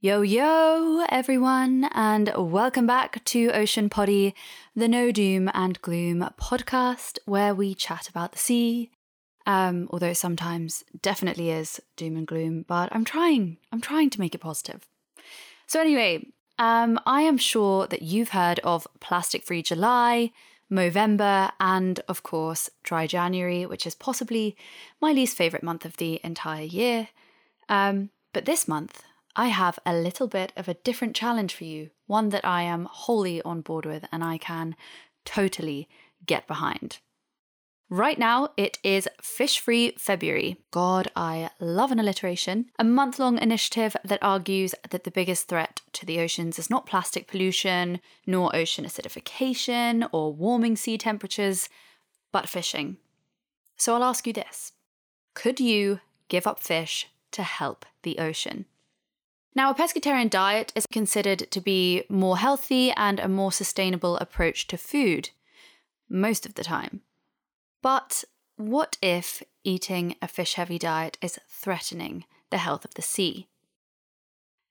Yo, yo, everyone, and welcome back to Ocean Poddy, the no doom and gloom podcast where we chat about the sea. Um, although sometimes definitely is doom and gloom, but I'm trying, I'm trying to make it positive. So, anyway, um, I am sure that you've heard of Plastic Free July, Movember, and of course, Dry January, which is possibly my least favourite month of the entire year. Um, but this month, I have a little bit of a different challenge for you, one that I am wholly on board with and I can totally get behind. Right now, it is Fish Free February. God, I love an alliteration. A month long initiative that argues that the biggest threat to the oceans is not plastic pollution, nor ocean acidification or warming sea temperatures, but fishing. So I'll ask you this Could you give up fish to help the ocean? Now, a pescatarian diet is considered to be more healthy and a more sustainable approach to food most of the time. But what if eating a fish heavy diet is threatening the health of the sea?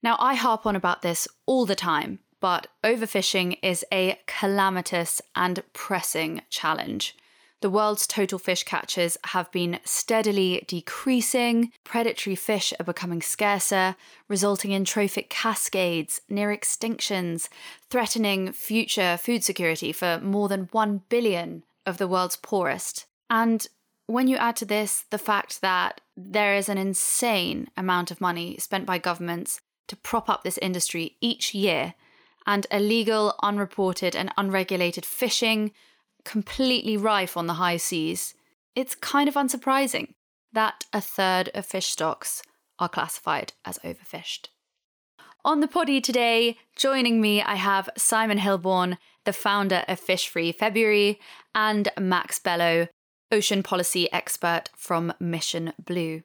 Now, I harp on about this all the time, but overfishing is a calamitous and pressing challenge. The world's total fish catches have been steadily decreasing, predatory fish are becoming scarcer, resulting in trophic cascades, near extinctions, threatening future food security for more than 1 billion of the world's poorest. And when you add to this the fact that there is an insane amount of money spent by governments to prop up this industry each year, and illegal, unreported, and unregulated fishing, completely rife on the high seas, it's kind of unsurprising that a third of fish stocks are classified as overfished. On the poddy today, joining me, I have Simon Hilbourne, the founder of Fish Free February, and Max Bello, ocean policy expert from Mission Blue.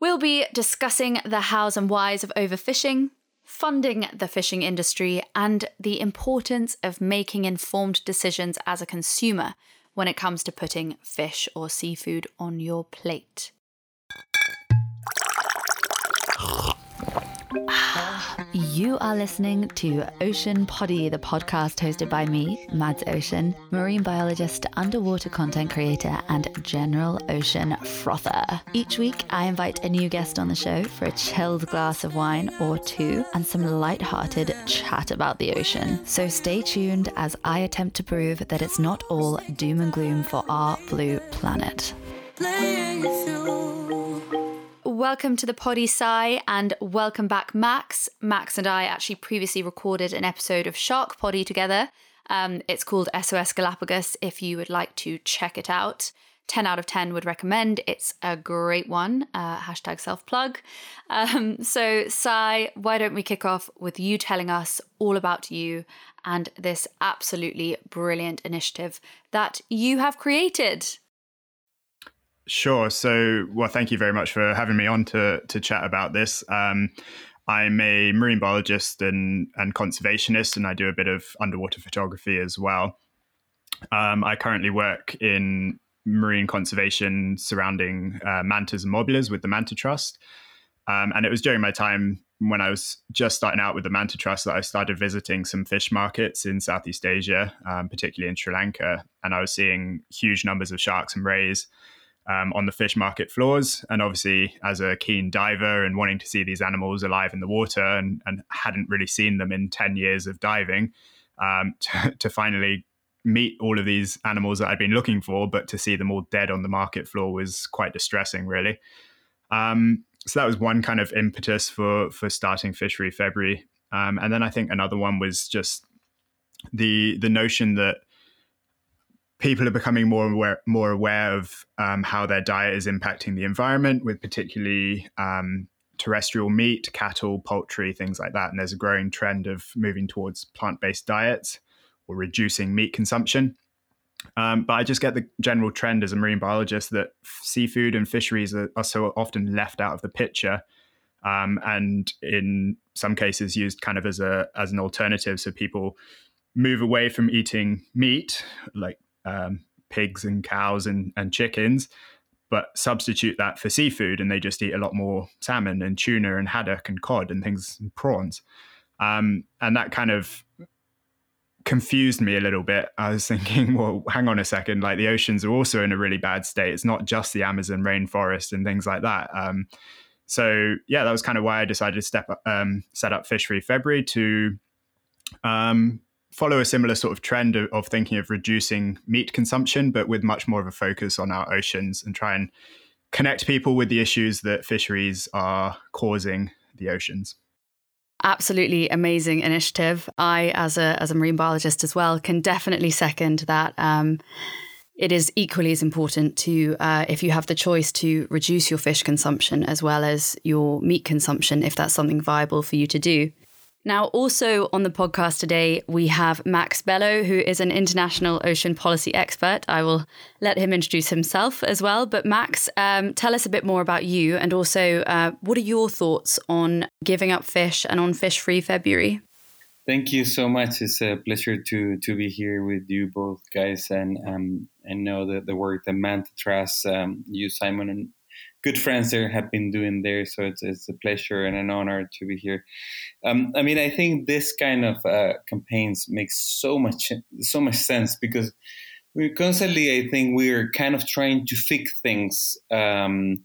We'll be discussing the hows and whys of overfishing, funding the fishing industry, and the importance of making informed decisions as a consumer when it comes to putting fish or seafood on your plate. You are listening to Ocean Poddy, the podcast hosted by me, Mads Ocean, marine biologist, underwater content creator, and general ocean frother. Each week, I invite a new guest on the show for a chilled glass of wine or two and some light-hearted chat about the ocean. So stay tuned as I attempt to prove that it's not all doom and gloom for our blue planet. Welcome to the Poddy Sigh and welcome back, Max. Max and I actually previously recorded an episode of Shark Poddy together. Um, it's called SOS Galapagos if you would like to check it out. 10 out of 10 would recommend. It's a great one. Uh, hashtag self plug. Um, so, Sai, why don't we kick off with you telling us all about you and this absolutely brilliant initiative that you have created? Sure. So, well, thank you very much for having me on to to chat about this. Um, I'm a marine biologist and and conservationist, and I do a bit of underwater photography as well. Um, I currently work in marine conservation surrounding uh, mantas and mobulas with the Manta Trust. Um, and it was during my time when I was just starting out with the Manta Trust that I started visiting some fish markets in Southeast Asia, um, particularly in Sri Lanka. And I was seeing huge numbers of sharks and rays um, on the fish market floors. And obviously, as a keen diver and wanting to see these animals alive in the water and, and hadn't really seen them in 10 years of diving, um, to, to, finally meet all of these animals that I'd been looking for, but to see them all dead on the market floor was quite distressing, really. Um, so that was one kind of impetus for for starting Fish Free February. Um, and then I think another one was just the the notion that people are becoming more aware, more aware of um, how their diet is impacting the environment, with particularly um, terrestrial meat, cattle, poultry, things like that. And there's a growing trend of moving towards plant based diets or reducing meat consumption. Um, but I just get the general trend as a marine biologist that seafood and fisheries are, are so often left out of the picture. Um, and in some cases used kind of as a as an alternative so people move away from eating meat like um, pigs and cows and, and chickens, but substitute that for seafood and they just eat a lot more salmon and tuna and haddock and cod and things and prawns. Um, and that kind of confused me a little bit. I was thinking well hang on a second like the oceans are also in a really bad state. It's not just the amazon rainforest and things like that. Um, so yeah that was kind of why i decided to step up, um, set up fish free february to um, follow a similar sort of trend of, of, thinking of reducing meat consumption, but with much more of a focus on our oceans and try and connect people with the issues that fisheries are causing the oceans. Absolutely amazing initiative. I, as a as a marine biologist as well, can definitely second that. Um, it is equally as important to, uh, if you have the choice, to reduce your fish consumption as well as your meat consumption, if that's something viable for you to do. Now, also on the podcast today, we have Max Bello, who is an international ocean policy expert. I will let him introduce himself as well. But, Max, um, tell us a bit more about you and also uh, what are your thoughts on giving up fish and on Fish Free February? Thank you so much. It's a pleasure to to be here with you both guys and um, and know that the work that Manta Trust, um, you Simon and good friends there have been doing there. So it's, it's a pleasure and an honor to be here. Um, I mean, I think this kind of uh, campaigns makes so much so much sense because we constantly, I think, we're kind of trying to fix things. Um,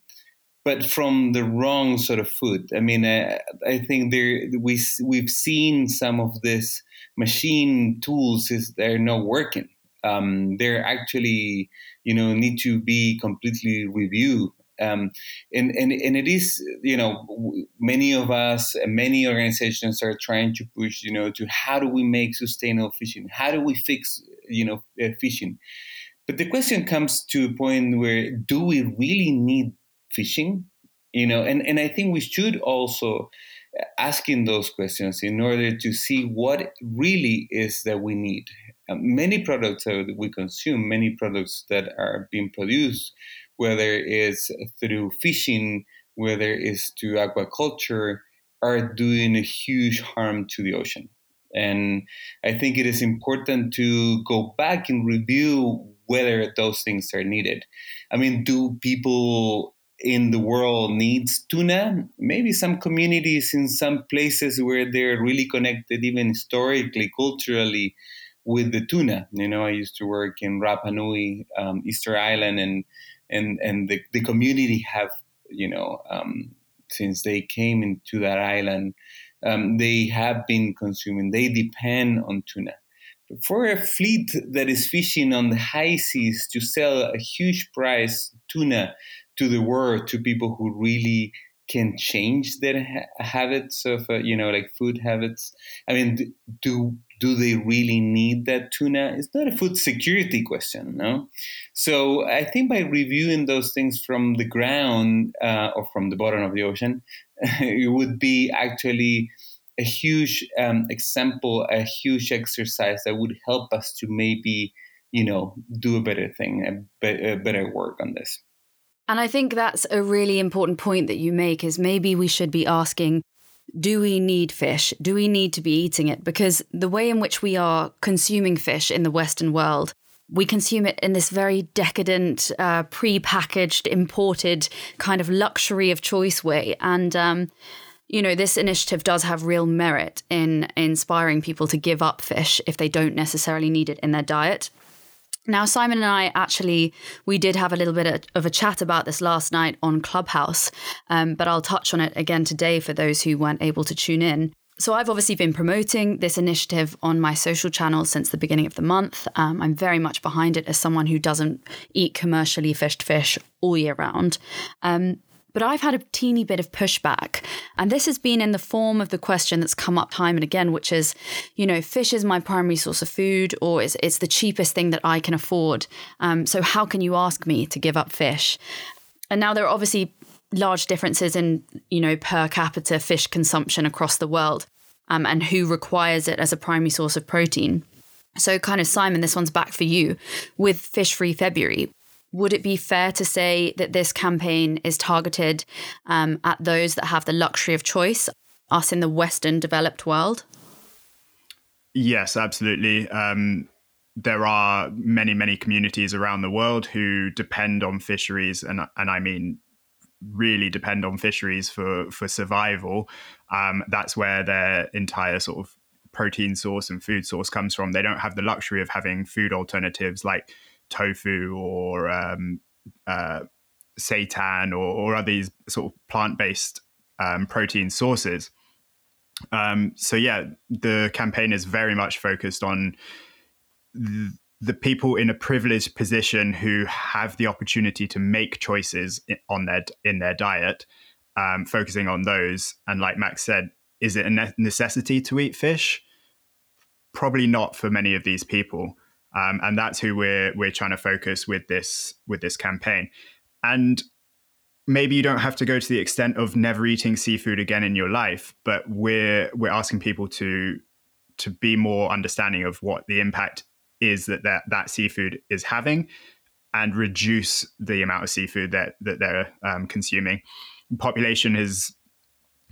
but from the wrong sort of food. I mean, I, I think there we we've seen some of this machine tools is they're not working. Um, they're actually, you know, need to be completely reviewed um, and, and, and it is, you know, many of us, many organizations are trying to push, you know, to how do we make sustainable fishing? How do we fix, you know, uh, fishing? But the question comes to a point where do we really need fishing? You know, and, and I think we should also asking those questions in order to see what really is that we need. Uh, many products that we consume, many products that are being produced whether it's through fishing, whether it's through aquaculture, are doing a huge harm to the ocean. And I think it is important to go back and review whether those things are needed. I mean, do people in the world needs tuna? Maybe some communities in some places where they're really connected, even historically, culturally, with the tuna. You know, I used to work in Rapa Nui, um, Easter Island, and and and the, the community have you know um, since they came into that island um, they have been consuming they depend on tuna. For a fleet that is fishing on the high seas to sell a huge price tuna to the world to people who really can change their ha- habits of uh, you know like food habits i mean do do they really need that tuna? It's not a food security question, no. So I think by reviewing those things from the ground uh, or from the bottom of the ocean, it would be actually a huge um, example, a huge exercise that would help us to maybe, you know, do a better thing, a, be- a better work on this. And I think that's a really important point that you make is maybe we should be asking do we need fish? Do we need to be eating it? Because the way in which we are consuming fish in the Western world, we consume it in this very decadent, uh, pre-packaged, imported kind of luxury of choice way. And um, you know, this initiative does have real merit in inspiring people to give up fish if they don't necessarily need it in their diet. Now, Simon and I actually we did have a little bit of a chat about this last night on Clubhouse, um, but I'll touch on it again today for those who weren't able to tune in. So I've obviously been promoting this initiative on my social channels since the beginning of the month. Um, I'm very much behind it as someone who doesn't eat commercially fished fish all year round. Um, but I've had a teeny bit of pushback. And this has been in the form of the question that's come up time and again, which is, you know, fish is my primary source of food or it's, it's the cheapest thing that I can afford. Um, so how can you ask me to give up fish? And now there are obviously large differences in, you know, per capita fish consumption across the world um, and who requires it as a primary source of protein. So, kind of, Simon, this one's back for you. With Fish Free February, would it be fair to say that this campaign is targeted um, at those that have the luxury of choice, us in the Western developed world? Yes, absolutely. Um, there are many, many communities around the world who depend on fisheries, and and I mean really depend on fisheries for for survival. Um, that's where their entire sort of protein source and food source comes from. They don't have the luxury of having food alternatives like tofu or um, uh, seitan or, or other these sort of plant based um, protein sources. Um, so yeah, the campaign is very much focused on th- the people in a privileged position who have the opportunity to make choices on their in their diet, um, focusing on those. And like Max said, is it a necessity to eat fish? Probably not for many of these people, um, and that's who we're we're trying to focus with this with this campaign. And maybe you don't have to go to the extent of never eating seafood again in your life, but we're we're asking people to to be more understanding of what the impact is that that, that seafood is having and reduce the amount of seafood that that they're um, consuming. Population has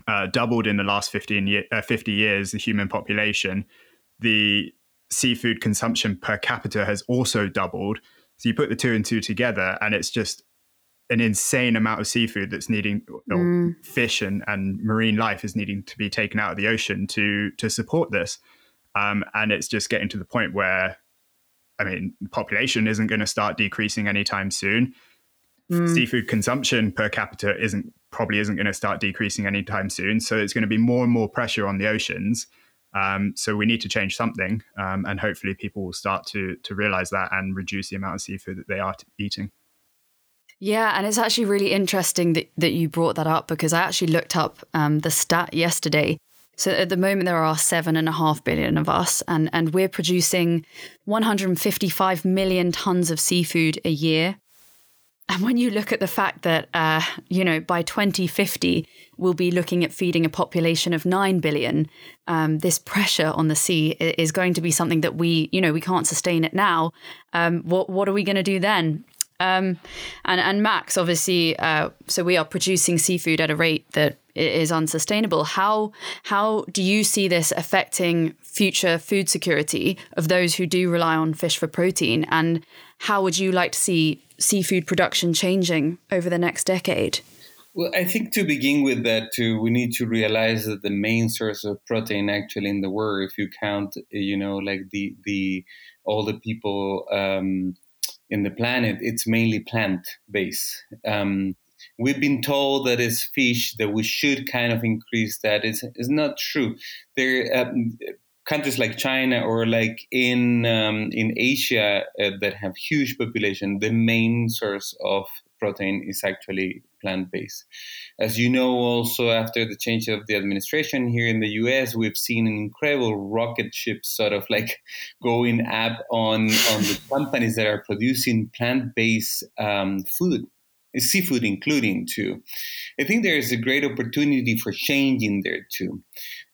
uh, doubled in the last 15 year, uh, 50 years. The human population, the seafood consumption per capita has also doubled. So you put the two and two together, and it's just an insane amount of seafood that's needing mm. fish and, and marine life is needing to be taken out of the ocean to to support this um, and it's just getting to the point where i mean population isn't going to start decreasing anytime soon mm. seafood consumption per capita isn't probably isn't going to start decreasing anytime soon so it's going to be more and more pressure on the oceans um, so we need to change something um, and hopefully people will start to to realize that and reduce the amount of seafood that they are eating yeah, and it's actually really interesting that, that you brought that up because I actually looked up um, the stat yesterday. So at the moment, there are seven and a half billion of us, and, and we're producing 155 million tons of seafood a year. And when you look at the fact that, uh, you know, by 2050, we'll be looking at feeding a population of 9 billion, um, this pressure on the sea is going to be something that we, you know, we can't sustain it now. Um, what, what are we going to do then? Um, and and Max, obviously, uh, so we are producing seafood at a rate that is unsustainable. How how do you see this affecting future food security of those who do rely on fish for protein? And how would you like to see seafood production changing over the next decade? Well, I think to begin with that, too, we need to realize that the main source of protein actually in the world, if you count, you know, like the the all the people. Um, in the planet, it's mainly plant based. Um, we've been told that it's fish that we should kind of increase that. It's, it's not true. There, um, countries like China or like in um, in Asia uh, that have huge population, the main source of protein is actually plant based. As you know, also after the change of the administration here in the US, we've seen an incredible rocket ship sort of like going up on, on the companies that are producing plant based um, food seafood including too. I think there is a great opportunity for changing there too.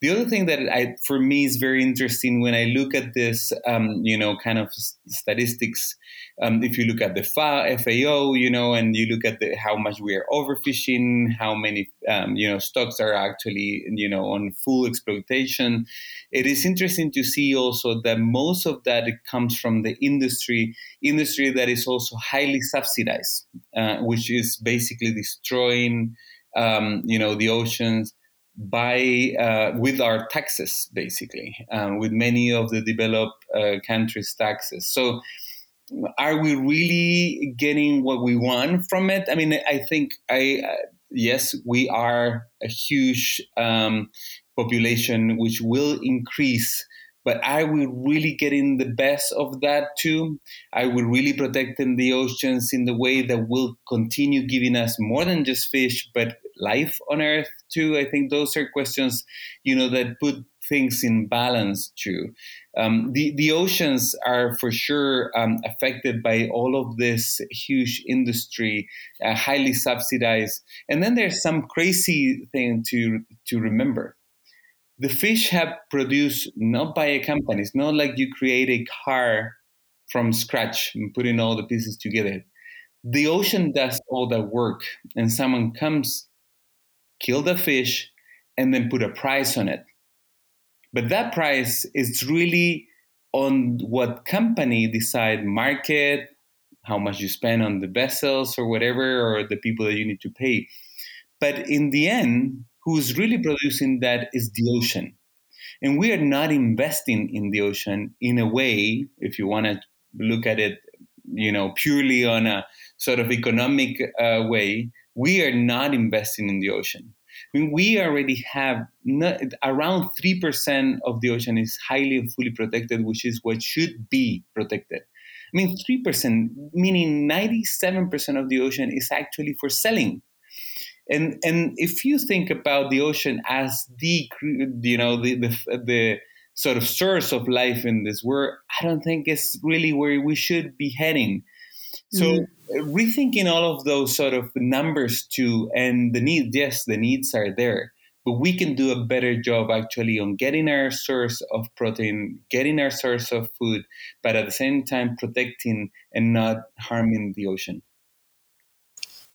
The other thing that I, for me is very interesting when I look at this, um, you know, kind of statistics. Um, if you look at the FAO, you know, and you look at the, how much we are overfishing, how many, um, you know, stocks are actually, you know, on full exploitation. It is interesting to see also that most of that comes from the industry, industry that is also highly subsidized, uh, which is basically destroying, um, you know, the oceans by uh, with our taxes basically um, with many of the developed uh, countries taxes. So are we really getting what we want from it? I mean i think i uh, yes we are a huge um, population which will increase but are we really getting the best of that too? Are we really protecting the oceans in the way that will continue giving us more than just fish, but life on Earth too? I think those are questions, you know, that put things in balance too. Um, the the oceans are for sure um, affected by all of this huge industry, uh, highly subsidized, and then there's some crazy thing to to remember the fish have produced not by a company. It's not like you create a car from scratch and putting all the pieces together. The ocean does all that work, and someone comes, kill the fish, and then put a price on it. But that price is really on what company decide market, how much you spend on the vessels or whatever, or the people that you need to pay. But in the end, who's really producing that is the ocean. And we are not investing in the ocean in a way, if you want to look at it, you know, purely on a sort of economic uh, way, we are not investing in the ocean. I mean, we already have not, around 3% of the ocean is highly and fully protected, which is what should be protected. I mean, 3%, meaning 97% of the ocean is actually for selling. And, and if you think about the ocean as the, you know, the, the, the sort of source of life in this world, I don't think it's really where we should be heading. So mm-hmm. rethinking all of those sort of numbers too, and the need, yes, the needs are there, but we can do a better job actually on getting our source of protein, getting our source of food, but at the same time protecting and not harming the ocean.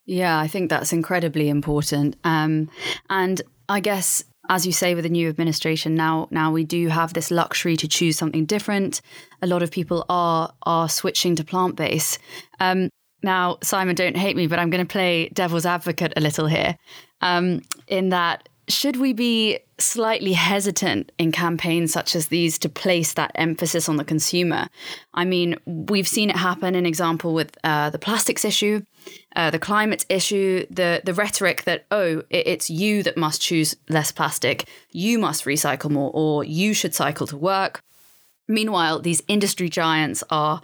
Yeah, I think that's incredibly important. Um, and I guess as you say with the new administration now now we do have this luxury to choose something different a lot of people are are switching to plant-based um, now simon don't hate me but i'm going to play devil's advocate a little here um, in that should we be slightly hesitant in campaigns such as these to place that emphasis on the consumer? I mean, we've seen it happen, an example with uh, the plastics issue, uh, the climate issue, the, the rhetoric that, oh, it's you that must choose less plastic, you must recycle more, or you should cycle to work. Meanwhile, these industry giants are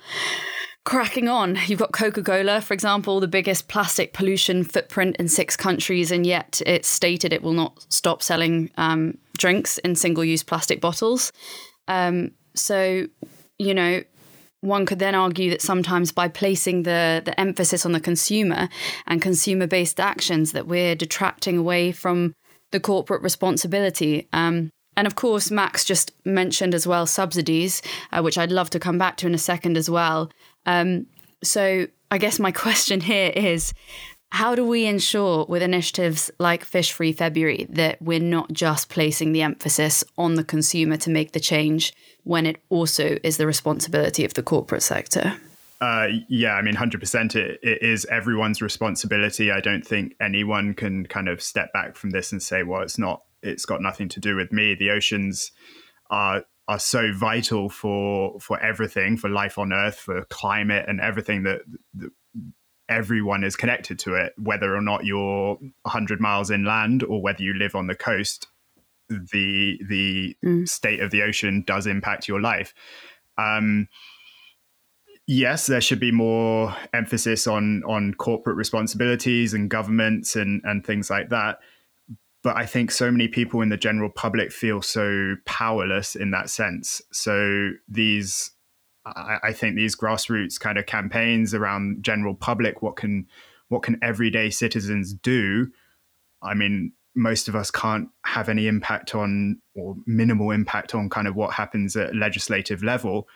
cracking on. You've got Coca Cola, for example, the biggest plastic pollution footprint in six countries, and yet it's stated it will not stop selling um, drinks in single use plastic bottles. Um, so, you know, one could then argue that sometimes by placing the, the emphasis on the consumer and consumer based actions, that we're detracting away from the corporate responsibility. Um, and of course, Max just mentioned as well subsidies, uh, which I'd love to come back to in a second as well. Um, so I guess my question here is how do we ensure with initiatives like Fish Free February that we're not just placing the emphasis on the consumer to make the change when it also is the responsibility of the corporate sector? Uh, yeah, I mean, 100% it, it is everyone's responsibility. I don't think anyone can kind of step back from this and say, well, it's not, it's got nothing to do with me. The oceans are are so vital for for everything, for life on Earth, for climate, and everything that, that everyone is connected to it, whether or not you're 100 miles inland or whether you live on the coast. The the mm. state of the ocean does impact your life. Um, yes, there should be more emphasis on on corporate responsibilities and governments and and things like that but I think so many people in the general public feel so powerless in that sense. So these, I, I think these grassroots kind of campaigns around general public, what can what can everyday citizens do? I mean, most of us can't have any impact on or minimal impact on kind of what happens at legislative level,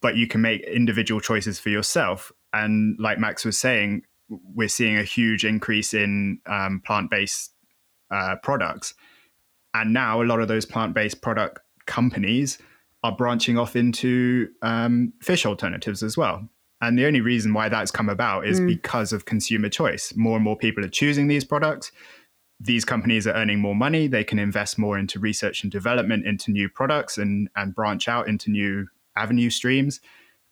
but you can make individual choices for yourself. And like Max was saying, we're seeing a huge increase in um, plant based uh, products. And now a lot of those plant based product companies are branching off into um, fish alternatives as well. And the only reason why that's come about is mm. because of consumer choice. More and more people are choosing these products. These companies are earning more money. They can invest more into research and development, into new products, and, and branch out into new avenue streams.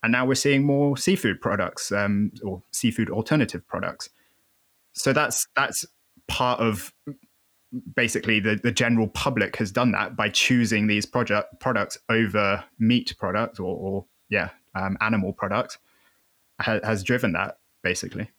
And now we're seeing more seafood products um, or seafood alternative products. So that's that's part of basically the, the general public has done that by choosing these project products over meat products or, or yeah um, animal products ha- has driven that basically.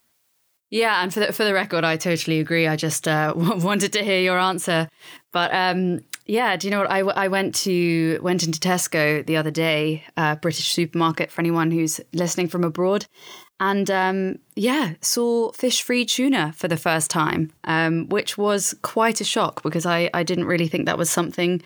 Yeah and for the, for the record i totally agree. I just uh, wanted to hear your answer. But um, yeah do you know what? I, I went to went into tesco the other day uh, british supermarket for anyone who's listening from abroad and um, yeah, saw fish free tuna for the first time, um, which was quite a shock because I, I didn't really think that was something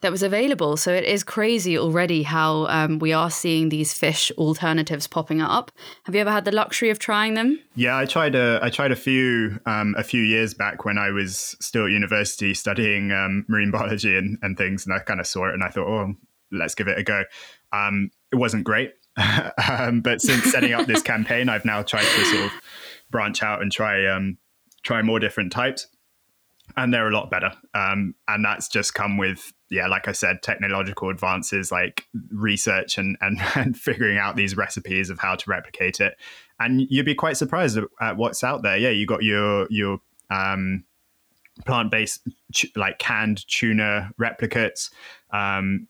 that was available. So it is crazy already how um, we are seeing these fish alternatives popping up. Have you ever had the luxury of trying them? Yeah, I tried a I tried a few um, a few years back when I was still at university studying um, marine biology and, and things, and I kind of saw it and I thought, oh, let's give it a go. Um, it wasn't great, um, but since setting up this campaign, I've now tried to sort of branch out and try um, try more different types, and they're a lot better. Um, and that's just come with yeah, like I said, technological advances like research and, and and figuring out these recipes of how to replicate it. And you'd be quite surprised at what's out there. Yeah, you got your your um, plant-based like canned tuna replicates um,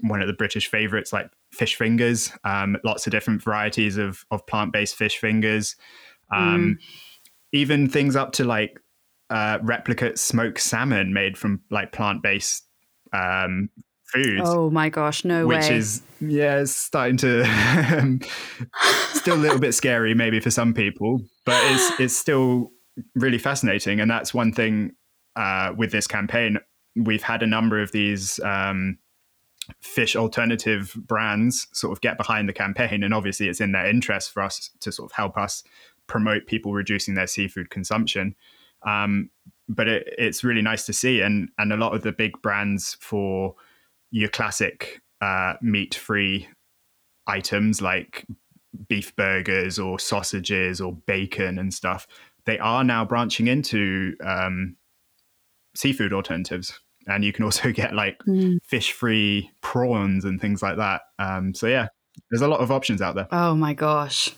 one of the british favorites like fish fingers um, lots of different varieties of, of plant-based fish fingers um, mm. even things up to like uh, replicate smoked salmon made from like plant-based um, foods oh my gosh no which way. Which is yeah it's starting to still a little bit scary maybe for some people but it's it's still really fascinating. And that's one thing uh, with this campaign. We've had a number of these um, fish alternative brands sort of get behind the campaign. And obviously, it's in their interest for us to sort of help us promote people reducing their seafood consumption. Um, but it, it's really nice to see. And, and a lot of the big brands for your classic uh, meat free items like beef burgers or sausages or bacon and stuff they are now branching into um, seafood alternatives. And you can also get like mm. fish free prawns and things like that. Um, so, yeah, there's a lot of options out there. Oh my gosh.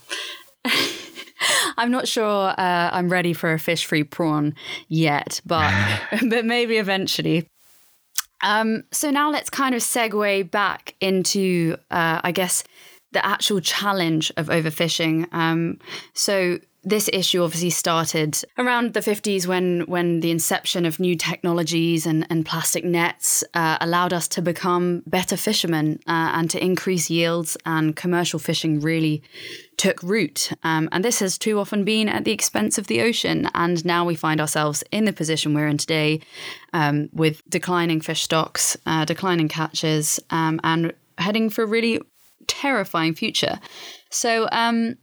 I'm not sure uh, I'm ready for a fish free prawn yet, but but maybe eventually. Um, so now let's kind of segue back into, uh, I guess, the actual challenge of overfishing. Um, so this issue obviously started around the 50s when when the inception of new technologies and, and plastic nets uh, allowed us to become better fishermen uh, and to increase yields and commercial fishing really took root. Um, and this has too often been at the expense of the ocean and now we find ourselves in the position we're in today um, with declining fish stocks uh, declining catches um, and heading for a really terrifying future. So um,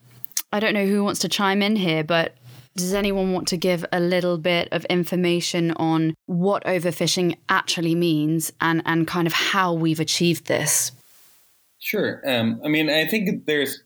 I don't know who wants to chime in here, but does anyone want to give a little bit of information on what overfishing actually means and, and kind of how we've achieved this? Sure. Um, I mean, I think there's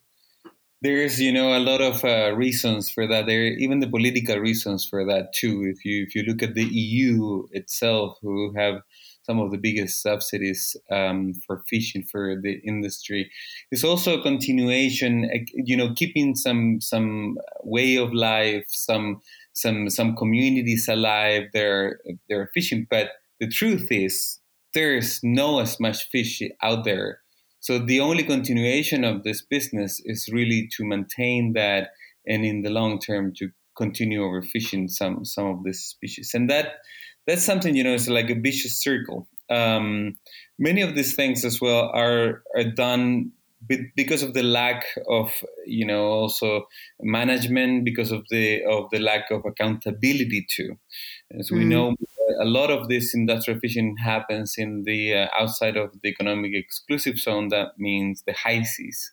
there's you know a lot of uh, reasons for that. There even the political reasons for that too. If you if you look at the EU itself, who have some of the biggest subsidies um, for fishing for the industry. It's also a continuation, you know, keeping some some way of life, some some some communities alive. They're they're fishing, but the truth is there's no as much fish out there. So the only continuation of this business is really to maintain that, and in the long term to continue overfishing some some of these species, and that that's something you know it's like a vicious circle. Um, many of these things as well are are done because of the lack of you know also management because of the of the lack of accountability too. As we mm. know a lot of this industrial fishing happens in the uh, outside of the economic exclusive zone that means the high seas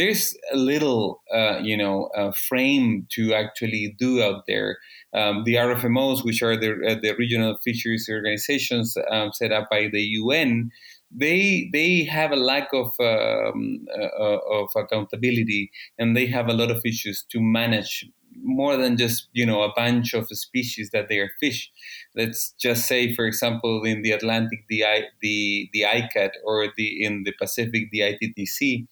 there's a little, uh, you know, uh, frame to actually do out there. Um, the RFMOs, which are the, uh, the regional fisheries organizations um, set up by the UN, they they have a lack of um, uh, of accountability, and they have a lot of issues to manage more than just you know a bunch of species that they are fish. Let's just say, for example, in the Atlantic, the the the ICCAT, or the in the Pacific, the ITTC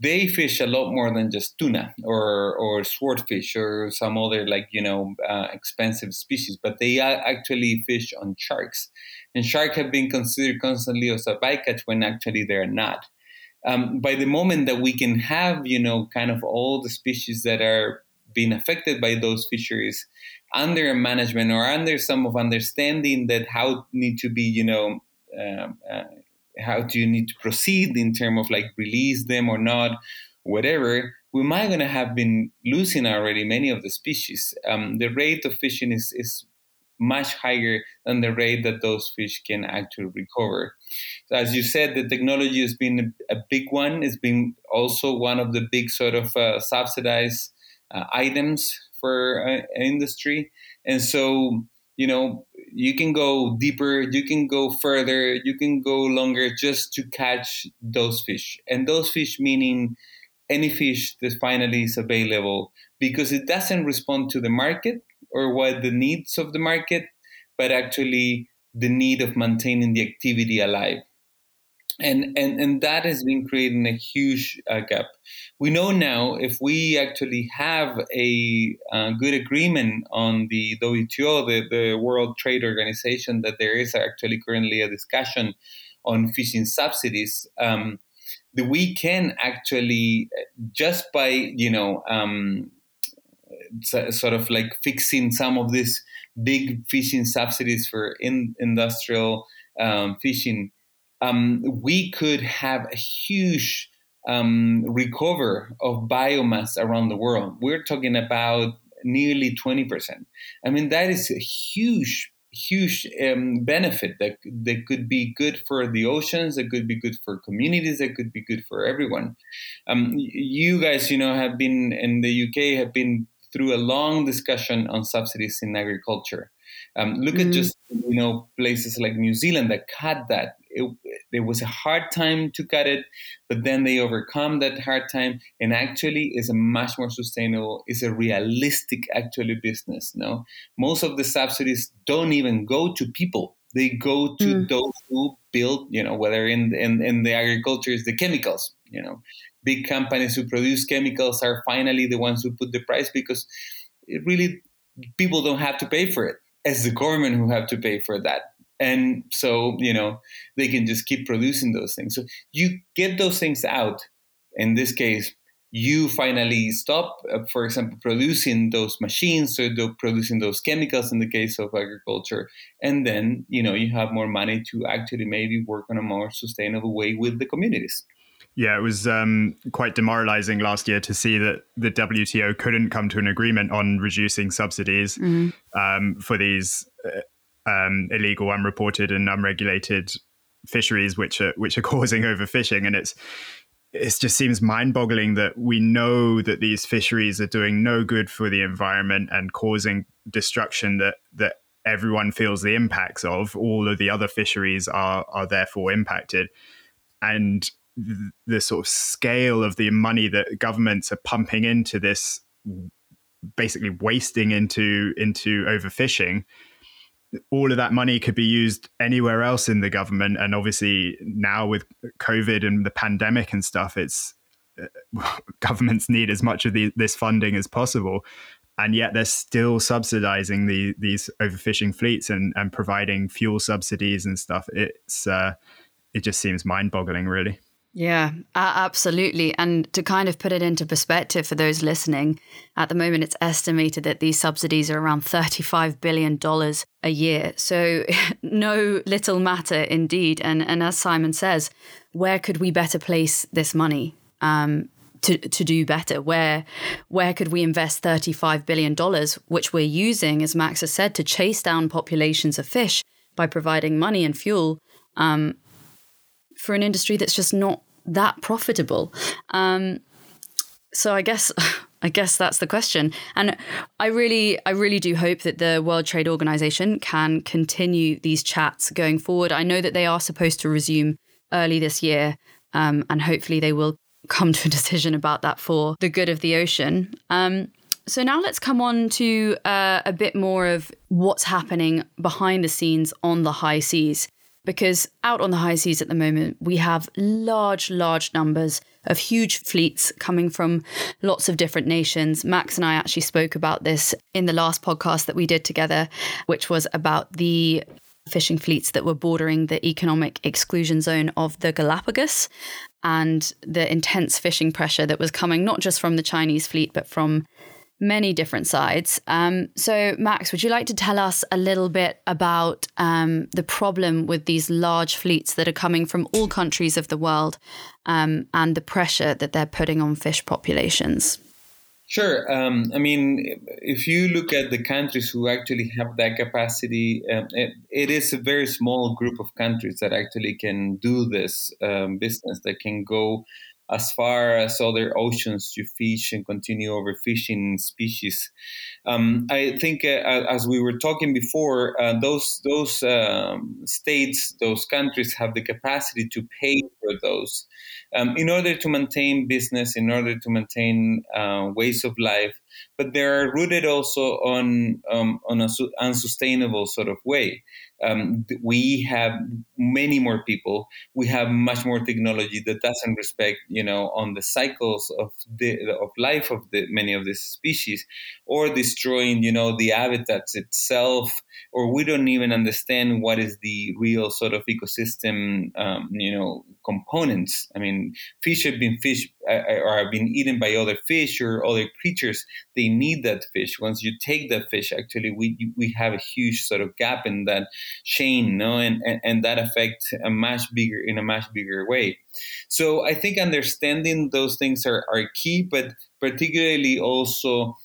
they fish a lot more than just tuna or or swordfish or some other like you know uh, expensive species, but they actually fish on sharks, and sharks have been considered constantly as a bycatch when actually they're not. Um, by the moment that we can have you know kind of all the species that are being affected by those fisheries under management or under some of understanding that how need to be you know um, uh, how do you need to proceed in terms of like release them or not, whatever, we might gonna have been losing already many of the species. Um, the rate of fishing is, is much higher than the rate that those fish can actually recover. So as you said, the technology has been a, a big one. It's been also one of the big sort of uh, subsidized uh, items for uh, industry. And so, you know, you can go deeper, you can go further, you can go longer just to catch those fish. And those fish meaning any fish that finally is available because it doesn't respond to the market or what the needs of the market, but actually the need of maintaining the activity alive and and and that has been creating a huge uh, gap. We know now if we actually have a uh, good agreement on the WTO, the, the World Trade Organization, that there is actually currently a discussion on fishing subsidies. Um, that we can actually just by you know um, sort of like fixing some of these big fishing subsidies for in, industrial um, fishing um, we could have a huge um, recover of biomass around the world. We're talking about nearly 20%. I mean, that is a huge, huge um, benefit that, that could be good for the oceans, that could be good for communities, that could be good for everyone. Um, you guys, you know, have been in the UK, have been through a long discussion on subsidies in agriculture. Um, look mm. at just you know places like New Zealand that cut that it, was a hard time to cut it, but then they overcome that hard time and actually is a much more sustainable, is a realistic actually business. No, most of the subsidies don't even go to people; they go to mm. those who build, you know, whether in, in in the agriculture is the chemicals, you know, big companies who produce chemicals are finally the ones who put the price because it really people don't have to pay for it as the government who have to pay for that and so you know they can just keep producing those things. So you get those things out. In this case you finally stop uh, for example producing those machines so producing those chemicals in the case of agriculture. And then you know you have more money to actually maybe work on a more sustainable way with the communities. Yeah, it was um, quite demoralizing last year to see that the WTO couldn't come to an agreement on reducing subsidies mm-hmm. um, for these uh, um, illegal, unreported, and unregulated fisheries, which are which are causing overfishing, and it's it just seems mind-boggling that we know that these fisheries are doing no good for the environment and causing destruction that that everyone feels the impacts of. All of the other fisheries are are therefore impacted, and the sort of scale of the money that governments are pumping into this, basically wasting into into overfishing all of that money could be used anywhere else in the government. And obviously, now with COVID and the pandemic and stuff, it's uh, governments need as much of the, this funding as possible. And yet they're still subsidizing the, these overfishing fleets and, and providing fuel subsidies and stuff. It's uh, it just seems mind boggling, really. Yeah, absolutely. And to kind of put it into perspective for those listening, at the moment it's estimated that these subsidies are around $35 billion a year. So, no little matter indeed. And, and as Simon says, where could we better place this money? Um, to, to do better where where could we invest 35 billion dollars which we're using as max has said to chase down populations of fish by providing money and fuel um, for an industry that's just not that profitable. Um, so I guess I guess that's the question. And I really I really do hope that the World Trade Organization can continue these chats going forward. I know that they are supposed to resume early this year, um, and hopefully they will come to a decision about that for the good of the ocean. Um, so now let's come on to uh, a bit more of what's happening behind the scenes on the high seas because out on the high seas at the moment, we have large, large numbers of huge fleets coming from lots of different nations. Max and I actually spoke about this in the last podcast that we did together, which was about the fishing fleets that were bordering the economic exclusion zone of the Galapagos and the intense fishing pressure that was coming not just from the Chinese fleet, but from many different sides. Um, so, Max, would you like to tell us a little bit about um, the problem with these large fleets that are coming from all countries of the world um, and the pressure that they're putting on fish populations? Sure. Um, I mean, if you look at the countries who actually have that capacity, um, it, it is a very small group of countries that actually can do this um, business, that can go as far as other oceans to fish and continue overfishing species. Um, I think, uh, as we were talking before, uh, those those um, states, those countries have the capacity to pay for those um, in order to maintain business, in order to maintain uh, ways of life, but they're rooted also on um, on a su- unsustainable sort of way. Um, we have many more people. We have much more technology that doesn't respect, you know, on the cycles of the of life of the many of these species, or destroying, you know, the habitats itself, or we don't even understand what is the real sort of ecosystem, um, you know, components. I mean, fish have been fish uh, uh, or have been eaten by other fish or other creatures. They need that fish. Once you take that fish, actually, we we have a huge sort of gap in that chain, no, and and, and that affects a much bigger in a much bigger way. So I think understanding those things are are key, but particularly also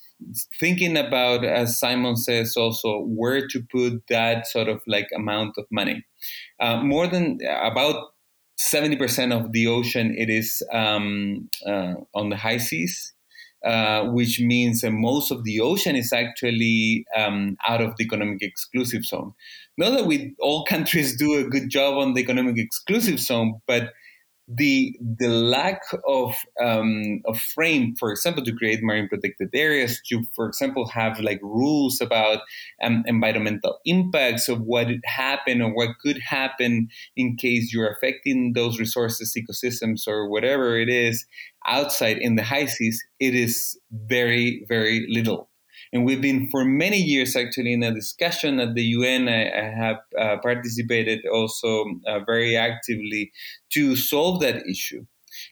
thinking about as simon says also where to put that sort of like amount of money uh, more than about 70% of the ocean it is um, uh, on the high seas uh, which means that most of the ocean is actually um, out of the economic exclusive zone. Not that we all countries do a good job on the economic exclusive zone, but the the lack of um, of frame, for example, to create marine protected areas, to for example have like rules about um, environmental impacts of what happened or what could happen in case you're affecting those resources, ecosystems, or whatever it is outside in the high seas, it is very very little. And we've been for many years actually in a discussion at the UN. I, I have uh, participated also uh, very actively to solve that issue.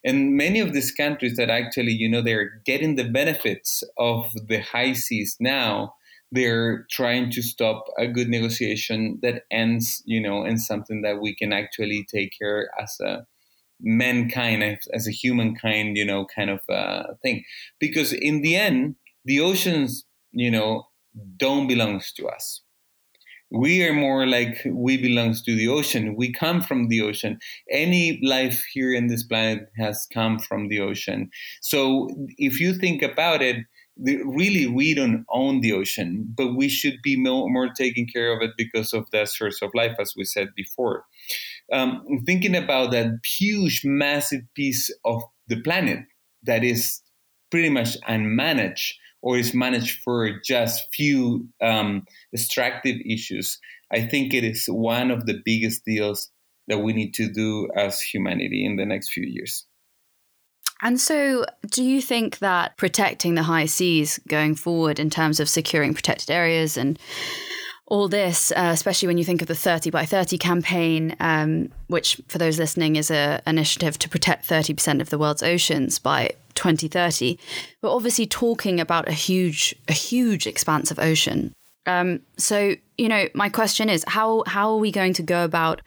And many of these countries that actually, you know, they're getting the benefits of the high seas now, they're trying to stop a good negotiation that ends, you know, in something that we can actually take care as a mankind, as a humankind, you know, kind of uh, thing. Because in the end, the oceans you know, don't belongs to us. We are more like we belongs to the ocean. We come from the ocean. Any life here in this planet has come from the ocean. So if you think about it, really we don't own the ocean, but we should be more, more taking care of it because of the source of life, as we said before. Um, thinking about that huge, massive piece of the planet that is pretty much unmanaged or is managed for just few um, extractive issues. I think it is one of the biggest deals that we need to do as humanity in the next few years. And so, do you think that protecting the high seas going forward in terms of securing protected areas and all this, uh, especially when you think of the 30 by 30 campaign, um, which for those listening is an initiative to protect 30% of the world's oceans by 2030. We're obviously talking about a huge, a huge expanse of ocean. Um, so, you know, my question is how how are we going to go about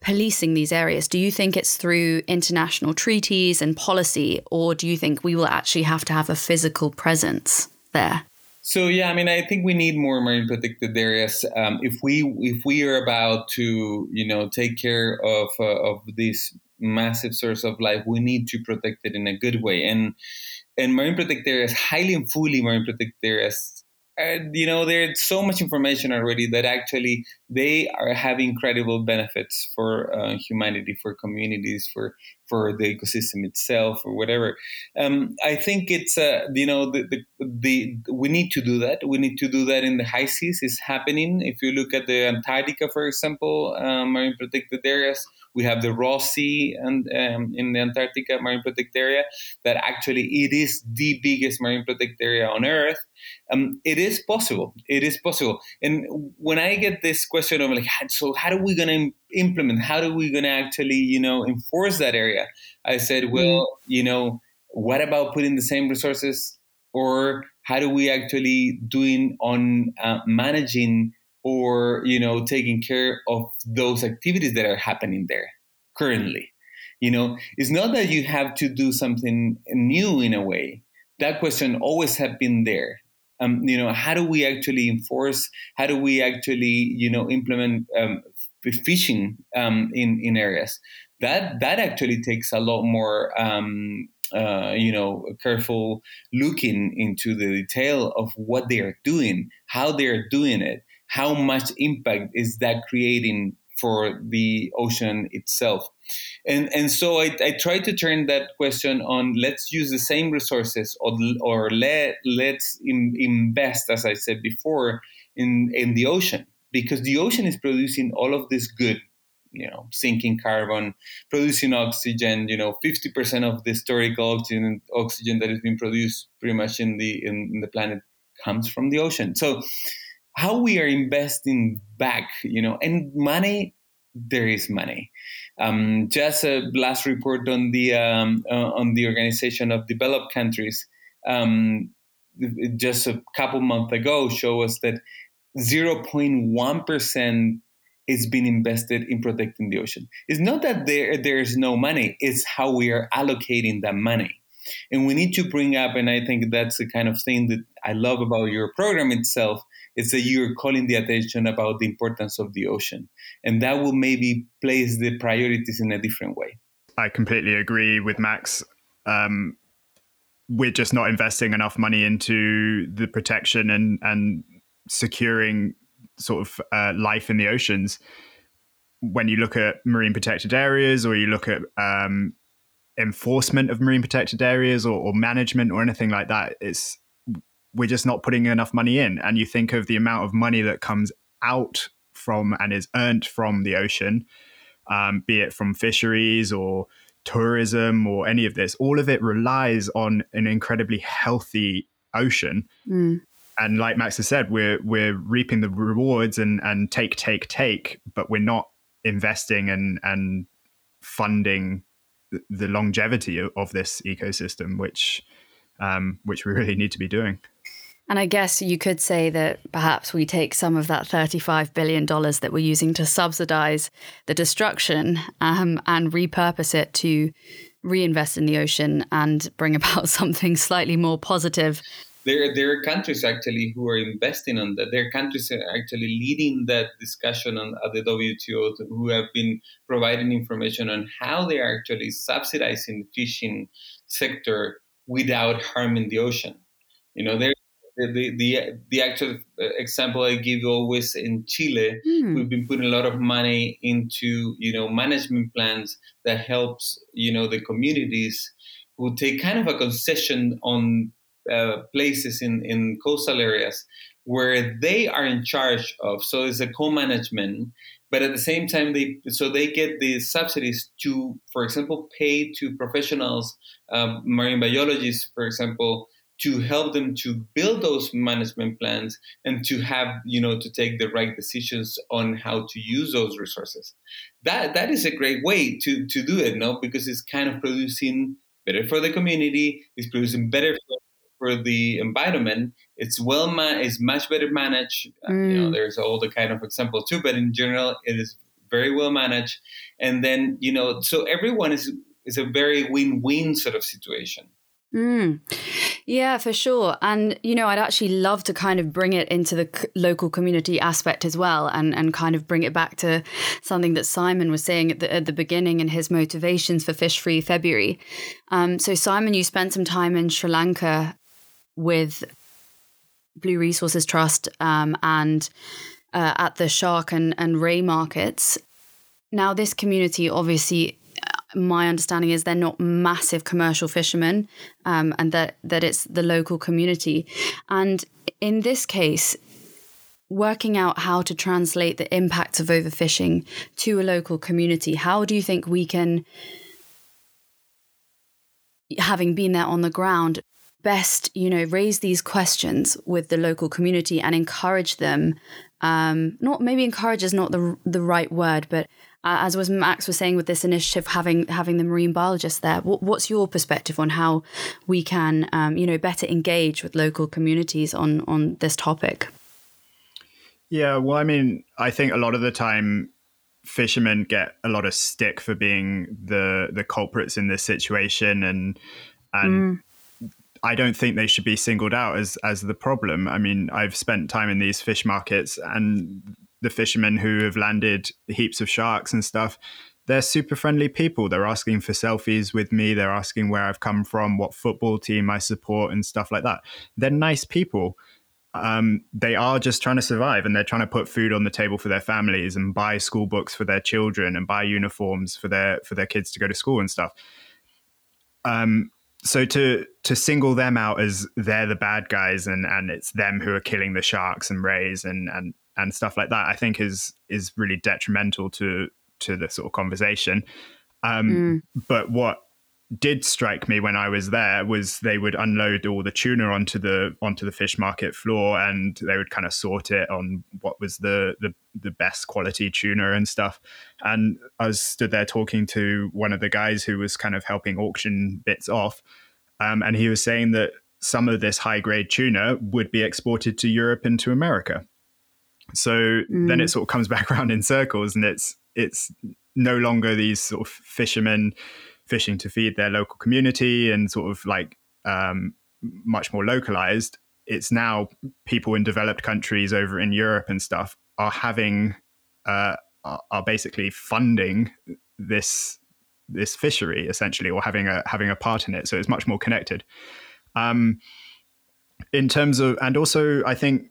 policing these areas? Do you think it's through international treaties and policy, or do you think we will actually have to have a physical presence there? So yeah, I mean, I think we need more marine protected areas. Um, if we if we are about to you know take care of uh, of this massive source of life, we need to protect it in a good way. And and marine protected areas, highly and fully marine protected areas, you know, there's so much information already that actually they are having incredible benefits for uh, humanity, for communities, for for the ecosystem itself, or whatever. Um, I think it's uh, you know the, the, the we need to do that. We need to do that in the high seas. It's happening. If you look at the Antarctica, for example, um, marine protected areas we have the Ross Sea and um, in the Antarctica marine protected area that actually it is the biggest marine protected area on Earth. Um, it is possible. It is possible. And when I get this question of like, so how are we going to implement? How are we going to actually, you know, enforce that area? I said, mm-hmm. well, you know, what about putting the same resources, or how do we actually doing on uh, managing or you know taking care of those activities that are happening there currently. You know it's not that you have to do something new in a way. That question always have been there. Um, you know how do we actually enforce how do we actually you know implement um, fishing um, in in areas? That that actually takes a lot more um, uh, you know careful looking into the detail of what they are doing how they are doing it how much impact is that creating for the ocean itself. And and so I, I try to turn that question on let's use the same resources or, or let let's in, invest as i said before in in the ocean. Because the ocean is producing all of this good you know sinking carbon producing oxygen you know 50% of the historical oxygen oxygen that has been produced pretty much in the in, in the planet comes from the ocean. So how we are investing back you know and money there is money um, just a last report on the um, uh, on the organization of developed countries um, just a couple months ago show us that 0.1% is being invested in protecting the ocean. It's not that there there's no money, it's how we are allocating that money. And we need to bring up, and I think that's the kind of thing that I love about your program itself, is that you're calling the attention about the importance of the ocean. And that will maybe place the priorities in a different way. I completely agree with Max. Um, we're just not investing enough money into the protection and, and securing sort of uh, life in the oceans. When you look at marine protected areas or you look at um, enforcement of marine protected areas or, or management or anything like that, it's we're just not putting enough money in. And you think of the amount of money that comes out from and is earned from the ocean, um, be it from fisheries or tourism or any of this, all of it relies on an incredibly healthy ocean. Mm and like Max has said, we're we're reaping the rewards and and take take take, but we're not investing and and funding the longevity of this ecosystem, which um, which we really need to be doing. And I guess you could say that perhaps we take some of that $35 billion that we're using to subsidize the destruction um, and repurpose it to reinvest in the ocean and bring about something slightly more positive there there are countries actually who are investing on that. There are countries actually leading that discussion on at the WTO who have been providing information on how they are actually subsidizing the fishing sector without harming the ocean. You know, there the, the the actual example I give always in Chile, mm. we've been putting a lot of money into you know management plans that helps you know the communities who take kind of a concession on uh, places in, in coastal areas where they are in charge of. So it's a co-management, but at the same time, they so they get the subsidies to, for example, pay to professionals, um, marine biologists, for example, to help them to build those management plans and to have you know to take the right decisions on how to use those resources that that is a great way to to do it no because it's kind of producing better for the community it's producing better for for the environment, it's well ma- it's much better managed. Mm. you know, mm. there's all the kind of example too, but in general, it is very well managed. And then you know, so everyone is is a very win-win sort of situation. Mm. Yeah, for sure. And, you know, I'd actually love to kind of bring it into the c- local community aspect as well and, and kind of bring it back to something that Simon was saying at the, at the beginning and his motivations for Fish Free February. Um, so, Simon, you spent some time in Sri Lanka with Blue Resources Trust um, and uh, at the shark and, and ray markets. Now, this community, obviously, my understanding is they're not massive commercial fishermen, um, and that that it's the local community. And in this case, working out how to translate the impacts of overfishing to a local community, how do you think we can, having been there on the ground, best, you know, raise these questions with the local community and encourage them. Um, not maybe encourage is not the the right word, but uh, as was Max was saying with this initiative, having having the marine biologists there, what, what's your perspective on how we can, um, you know, better engage with local communities on on this topic? Yeah, well, I mean, I think a lot of the time fishermen get a lot of stick for being the the culprits in this situation and and mm. I don't think they should be singled out as as the problem. I mean, I've spent time in these fish markets and the fishermen who have landed heaps of sharks and stuff, they're super friendly people. They're asking for selfies with me. They're asking where I've come from, what football team I support, and stuff like that. They're nice people. Um, they are just trying to survive and they're trying to put food on the table for their families and buy school books for their children and buy uniforms for their for their kids to go to school and stuff. Um, so to to single them out as they're the bad guys and and it's them who are killing the sharks and rays and and and stuff like that, I think is is really detrimental to to the sort of conversation. Um, mm. But what did strike me when I was there was they would unload all the tuna onto the onto the fish market floor, and they would kind of sort it on what was the the, the best quality tuna and stuff. And I was stood there talking to one of the guys who was kind of helping auction bits off, um, and he was saying that some of this high grade tuna would be exported to Europe and to America. So mm. then it sort of comes back around in circles, and it's it's no longer these sort of fishermen fishing to feed their local community and sort of like um, much more localized. It's now people in developed countries over in Europe and stuff are having uh, are basically funding this this fishery essentially or having a having a part in it. So it's much more connected. Um, in terms of and also I think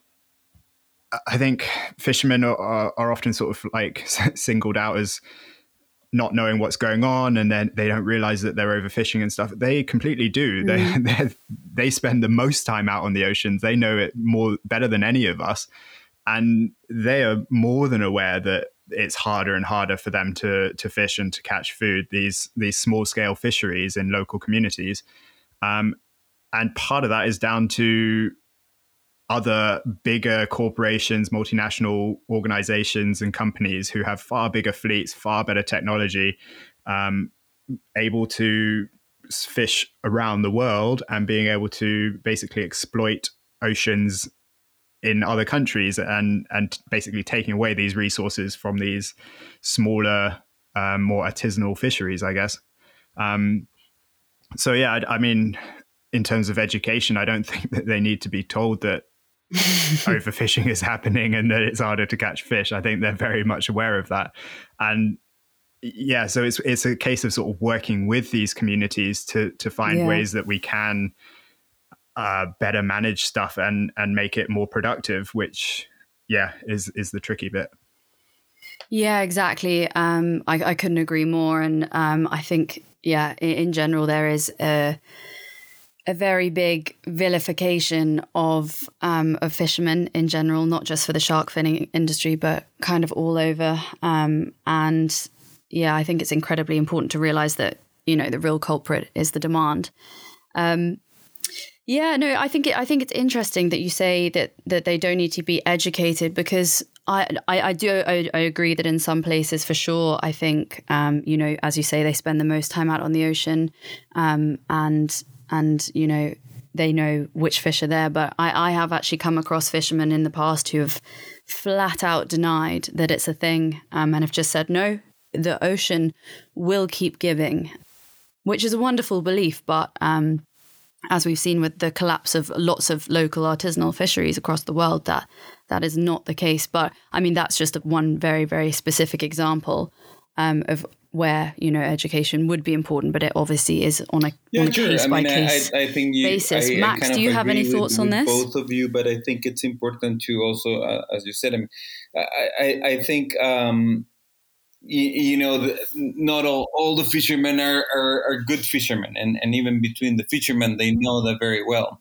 I think fishermen are, are, often sort of like singled out as not knowing what's going on and then they don't realize that they're overfishing and stuff. They completely do. Mm. They they spend the most time out on the oceans. They know it more better than any of us, and they are more than aware that it's harder and harder for them to to fish and to catch food. These these small scale fisheries in local communities, um, and part of that is down to other bigger corporations, multinational organizations, and companies who have far bigger fleets, far better technology, um, able to fish around the world and being able to basically exploit oceans in other countries and and basically taking away these resources from these smaller, um, more artisanal fisheries, I guess. Um, so yeah, I, I mean, in terms of education, I don't think that they need to be told that overfishing is happening and that it's harder to catch fish. I think they're very much aware of that. And yeah, so it's it's a case of sort of working with these communities to to find yeah. ways that we can uh, better manage stuff and and make it more productive, which yeah is is the tricky bit. Yeah, exactly. Um, I, I couldn't agree more, and um, I think yeah, in, in general there is a a very big vilification of um, of fishermen in general, not just for the shark finning industry, but kind of all over. Um, and yeah, I think it's incredibly important to realize that you know the real culprit is the demand. Um, yeah, no, I think it, I think it's interesting that you say that that they don't need to be educated because I, I, do I, I, agree that in some places for sure I think um, you know as you say they spend the most time out on the ocean um, and and you know they know which fish are there. But I, I have actually come across fishermen in the past who have flat out denied that it's a thing um, and have just said no. The ocean will keep giving, which is a wonderful belief, but um, as we've seen with the collapse of lots of local artisanal fisheries across the world, that that is not the case. But I mean, that's just one very, very specific example um, of where you know education would be important, but it obviously is on a, yeah, on a case I by mean, case I, I think you, basis. I, Max, do you have any thoughts with, on this? Both of you, but I think it's important to also, uh, as you said, I, mean, I, I think um, you, you, know the, not all, all the fishermen are, are, are good fishermen, and, and even between the fishermen, they know that very well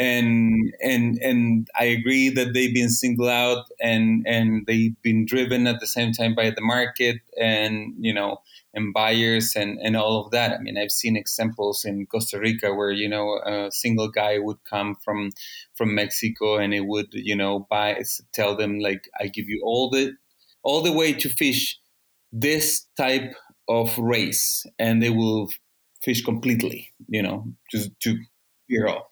and and and I agree that they've been singled out and and they've been driven at the same time by the market and you know and buyers and and all of that. I mean, I've seen examples in Costa Rica where you know a single guy would come from from Mexico and it would you know buy tell them like I give you all the all the way to fish this type of race and they will fish completely you know just to zero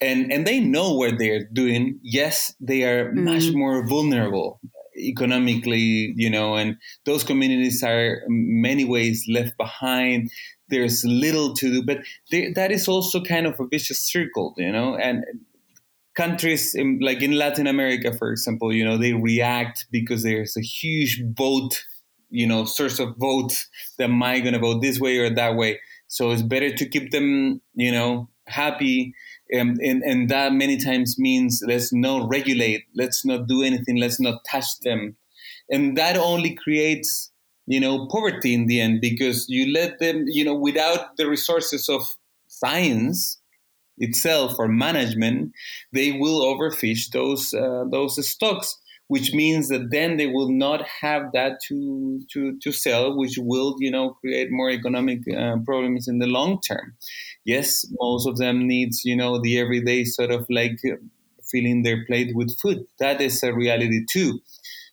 and and they know what they're doing yes they are mm-hmm. much more vulnerable economically you know and those communities are many ways left behind there's little to do but they, that is also kind of a vicious circle you know and countries in, like in latin america for example you know they react because there's a huge vote, you know source of votes that might going to vote this way or that way. So it's better to keep them, you know, happy. Um, and, and that many times means let's not regulate, let's not do anything, let's not touch them. And that only creates, you know, poverty in the end because you let them, you know, without the resources of science itself or management, they will overfish those uh, those stocks which means that then they will not have that to to to sell, which will you know create more economic uh, problems in the long term. Yes, most of them needs you know the everyday sort of like filling their plate with food. That is a reality too.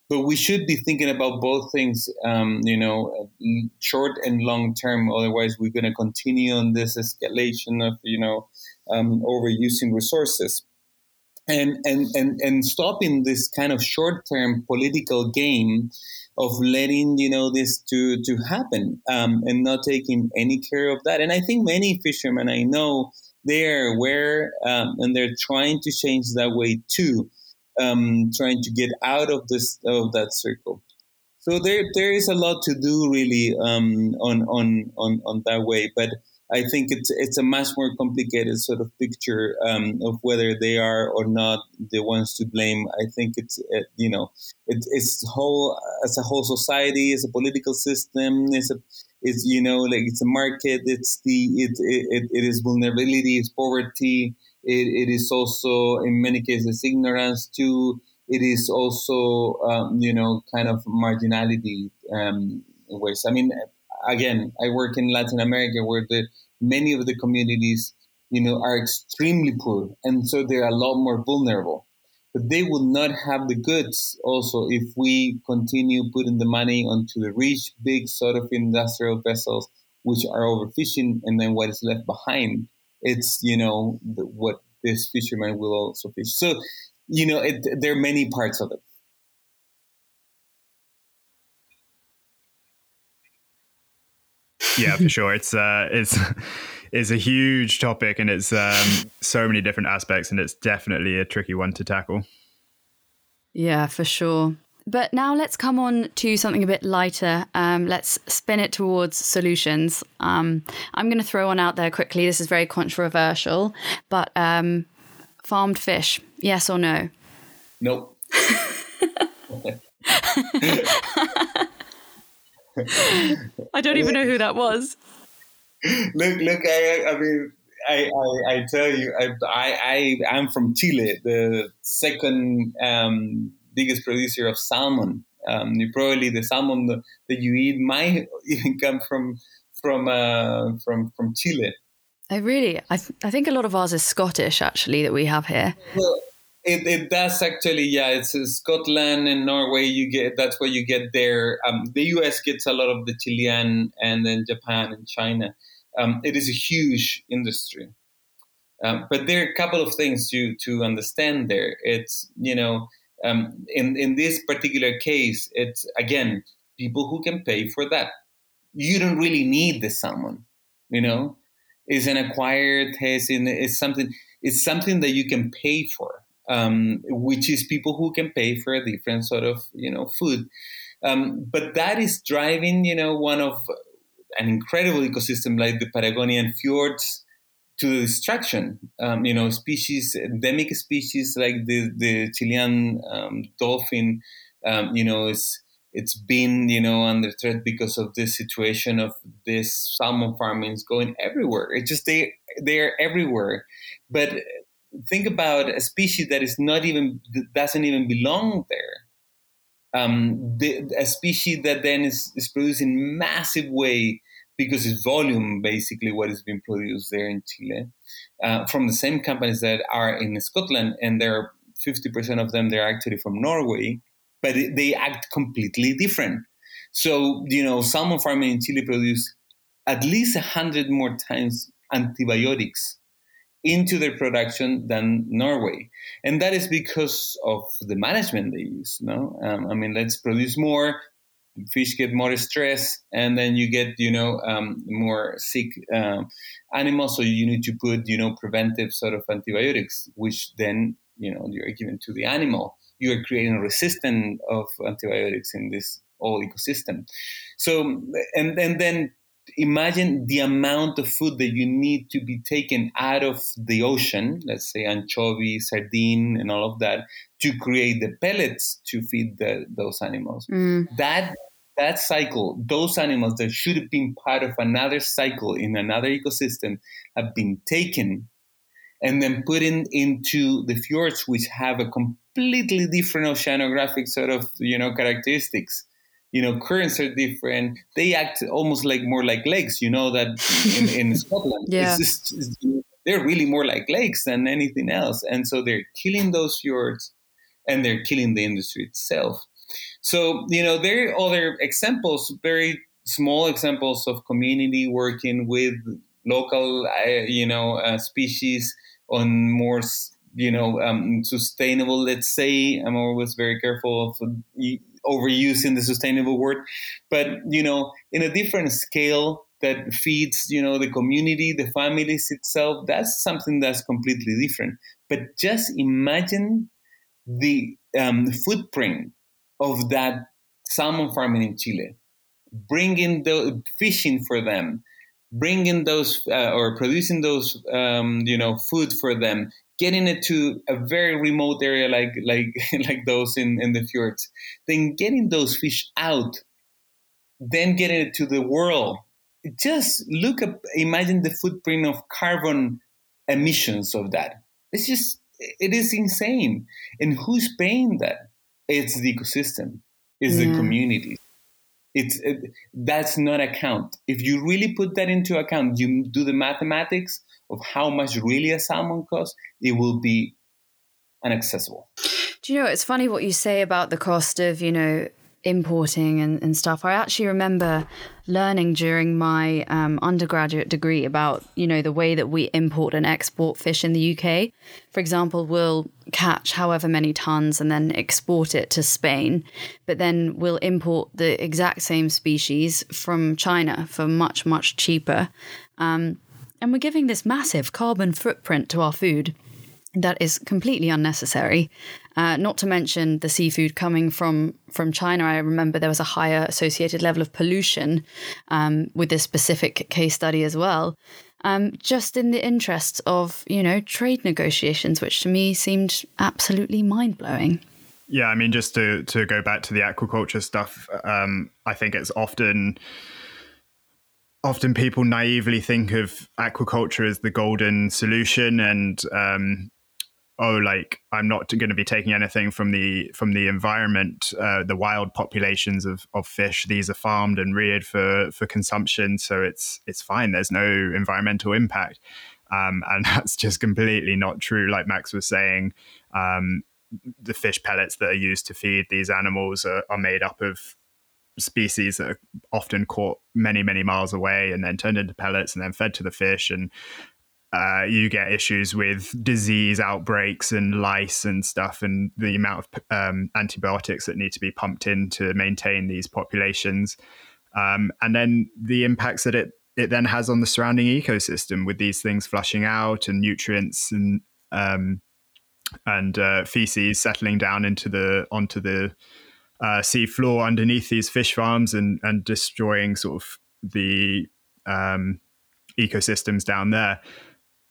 But we should be thinking about both things, um, you know, short and long term. Otherwise, we're going to continue on this escalation of, you know, um, overusing resources and and and and stopping this kind of short term political game of letting you know this to to happen um, and not taking any care of that. And I think many fishermen I know they are aware um, and they're trying to change that way too, um, trying to get out of this of that circle. So there there is a lot to do really um, on on on on that way, but I think it's it's a much more complicated sort of picture um, of whether they are or not the ones to blame. I think it's it, you know it, it's whole as a whole society, as a political system, it's a it's you know like it's a market. It's the it it, it is vulnerability, it's poverty. It, it is also in many cases ignorance too. It is also um, you know kind of marginality um, ways. I mean again, I work in Latin America where the many of the communities, you know, are extremely poor, and so they're a lot more vulnerable. But they will not have the goods also if we continue putting the money onto the rich, big sort of industrial vessels, which are overfishing, and then what is left behind, it's you know the, what this fisherman will also fish. So, you know, it, there are many parts of it. Yeah, for sure. It's uh, it's it's a huge topic, and it's um, so many different aspects, and it's definitely a tricky one to tackle. Yeah, for sure. But now let's come on to something a bit lighter. Um, let's spin it towards solutions. Um, I'm going to throw one out there quickly. This is very controversial, but um, farmed fish, yes or no? Nope. I don't even know who that was. Look, look, I, I mean, I, I, I, tell you, I, I, I, am from Chile, the second um, biggest producer of salmon. Um, probably the salmon that, that you eat might even come from from uh, from from Chile. I really, I, th- I think a lot of ours is Scottish actually that we have here. Well, it, it does actually, yeah. It's Scotland and Norway. You get that's where you get there. Um, the U.S. gets a lot of the Chilean, and then Japan and China. Um, it is a huge industry, um, but there are a couple of things to to understand there. It's you know, um, in in this particular case, it's again people who can pay for that. You don't really need the salmon, you know. It's an acquired taste, and it's something. It's something that you can pay for um, which is people who can pay for a different sort of you know food. Um, but that is driving you know one of an incredible ecosystem like the Patagonian fjords to destruction. Um, you know, species, endemic species like the the Chilean um, dolphin. Um, you know, is it's been you know under threat because of this situation of this salmon farming is going everywhere. It just they they are everywhere, but think about a species that is not even doesn't even belong there. Um, the, a species that then is, is produced in massive way because it's volume basically what is being produced there in Chile uh, from the same companies that are in Scotland, and there are 50% of them they're actually from Norway, but they act completely different. So you know, salmon farming in Chile produce at least a hundred more times antibiotics into their production than Norway, and that is because of the management they use. No, um, I mean, let's produce more. Fish get more stress, and then you get you know um, more sick um, animals. So you need to put you know preventive sort of antibiotics, which then you know you're giving to the animal. You are creating a resistance of antibiotics in this whole ecosystem. So and and then imagine the amount of food that you need to be taken out of the ocean, let's say anchovy, sardine, and all of that, to create the pellets to feed the, those animals. Mm. That that cycle, those animals that should have been part of another cycle in another ecosystem, have been taken and then put in, into the fjords, which have a completely different oceanographic sort of you know characteristics you know currents are different. They act almost like more like lakes you know that in, in scotland yeah. It's just, it's, they're really more like lakes than anything else. And so they're killing those fjords and they're killing the industry itself. So you know there are other examples very small examples of community working with local uh, you know uh, species on more you know um, sustainable let's say. I'm always very careful of overusing the sustainable word, but you know, in a different scale that feeds you know the community, the families itself. That's something that's completely different. But just imagine the um, footprint of that salmon farming in Chile, bringing the fishing for them, bringing those uh, or producing those um, you know food for them getting it to a very remote area like like like those in, in the fjords, then getting those fish out, then getting it to the world. Just look up, imagine the footprint of carbon emissions of that. It's just, it is insane. And who's paying that? It's the ecosystem, it's yeah. the community. It's it, that's not account. If you really put that into account, you do the mathematics of how much really a salmon costs, it will be inaccessible. Do you know, it's funny what you say about the cost of, you know, importing and, and stuff. I actually remember learning during my um, undergraduate degree about, you know, the way that we import and export fish in the UK. For example, we'll catch however many tons and then export it to Spain, but then we'll import the exact same species from China for much, much cheaper. Um, and we're giving this massive carbon footprint to our food that is completely unnecessary. Uh, not to mention the seafood coming from from China. I remember there was a higher associated level of pollution um, with this specific case study as well. Um, just in the interests of you know trade negotiations, which to me seemed absolutely mind blowing. Yeah, I mean, just to to go back to the aquaculture stuff, um, I think it's often often people naively think of aquaculture as the golden solution and um, oh like i'm not going to be taking anything from the from the environment. Uh, the wild populations of, of fish these are farmed and reared for for consumption so it's it's fine. There's no environmental impact. Um, and that's just completely not true. Like max was saying um, the fish pellets that are used to feed these animals are, are made up of species that are often caught many many miles away and then turned into pellets and then fed to the fish. And uh, you get issues with disease outbreaks and lice and stuff and the amount of um, antibiotics that need to be pumped in to maintain these populations. Um, and then the impacts that it it then has on the surrounding ecosystem with these things flushing out and nutrients and um, and uh, feces settling down into the onto the uh, sea floor underneath these fish farms and and destroying sort of the um, ecosystems down there.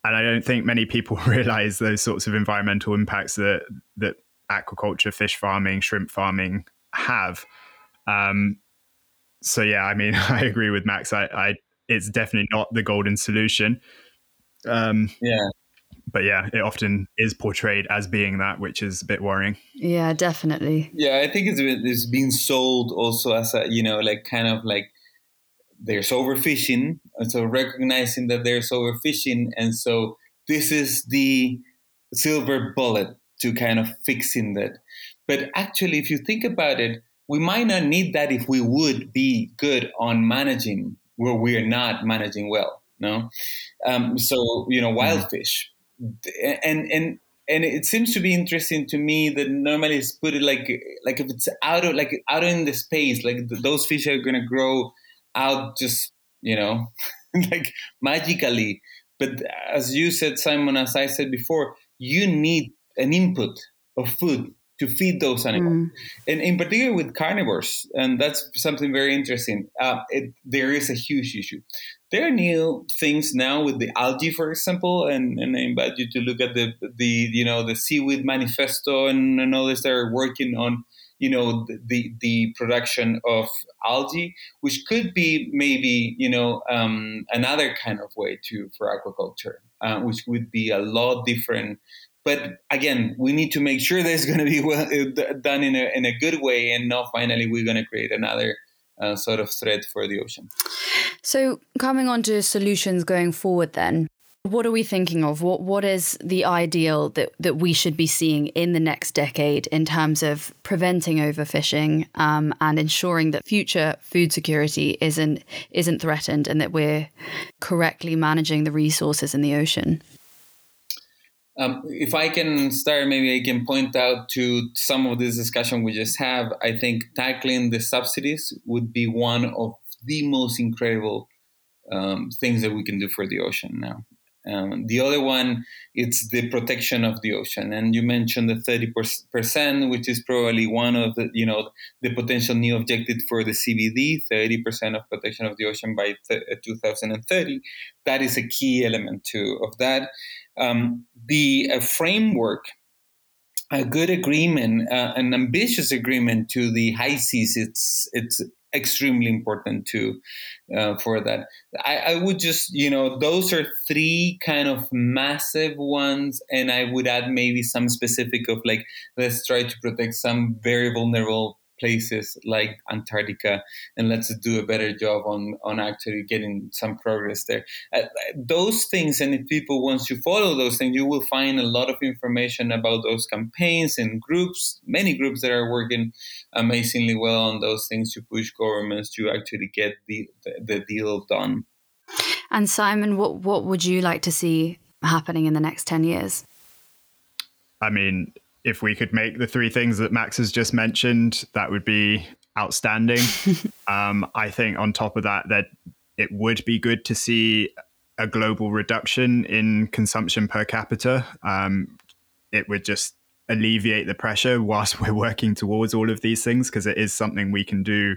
And I don't think many people realize those sorts of environmental impacts that that aquaculture, fish farming, shrimp farming have. Um, so yeah, I mean, I agree with Max. I, I it's definitely not the golden solution. Um, yeah, but yeah, it often is portrayed as being that, which is a bit worrying. Yeah, definitely. Yeah, I think it's it's being sold also as a you know like kind of like there's overfishing, and so recognizing that there's overfishing, and so this is the silver bullet to kind of fixing that. But actually, if you think about it, we might not need that if we would be good on managing where we are not managing well. No, um, so you know, wild mm-hmm. fish and and and it seems to be interesting to me that normally it's put it like like if it's out of like out in the space like those fish are going to grow out just you know like magically but as you said simon as i said before you need an input of food to feed those animals, mm. and in particular with carnivores. And that's something very interesting. Uh, it, there is a huge issue. There are new things now with the algae, for example, and, and I invite you to look at the the you know the seaweed manifesto and, and others that are working on you know the the production of algae, which could be maybe you know um, another kind of way to for aquaculture, uh, which would be a lot different. But again, we need to make sure that it's going to be well, uh, done in a, in a good way and not finally we're going to create another uh, sort of threat for the ocean. So, coming on to solutions going forward, then, what are we thinking of? What What is the ideal that, that we should be seeing in the next decade in terms of preventing overfishing um, and ensuring that future food security isn't isn't threatened and that we're correctly managing the resources in the ocean? Um, if I can start, maybe I can point out to some of this discussion we just have. I think tackling the subsidies would be one of the most incredible um, things that we can do for the ocean now. Um, the other one, it's the protection of the ocean, and you mentioned the thirty percent, which is probably one of the you know the potential new objective for the CBD, thirty percent of protection of the ocean by th- 2030. That is a key element too of that um, be a framework, a good agreement, uh, an ambitious agreement to the high seas. It's it's extremely important to uh, for that. I, I would just you know those are three kind of massive ones, and I would add maybe some specific of like let's try to protect some very vulnerable places like Antarctica, and let's do a better job on on actually getting some progress there. Uh, those things, and if people once you follow those things, you will find a lot of information about those campaigns and groups, many groups that are working amazingly well on those things to push governments to actually get the the, the deal done. And Simon, what what would you like to see happening in the next ten years? I mean, if we could make the three things that Max has just mentioned, that would be outstanding. um, I think on top of that, that it would be good to see a global reduction in consumption per capita. Um, it would just alleviate the pressure whilst we're working towards all of these things because it is something we can do.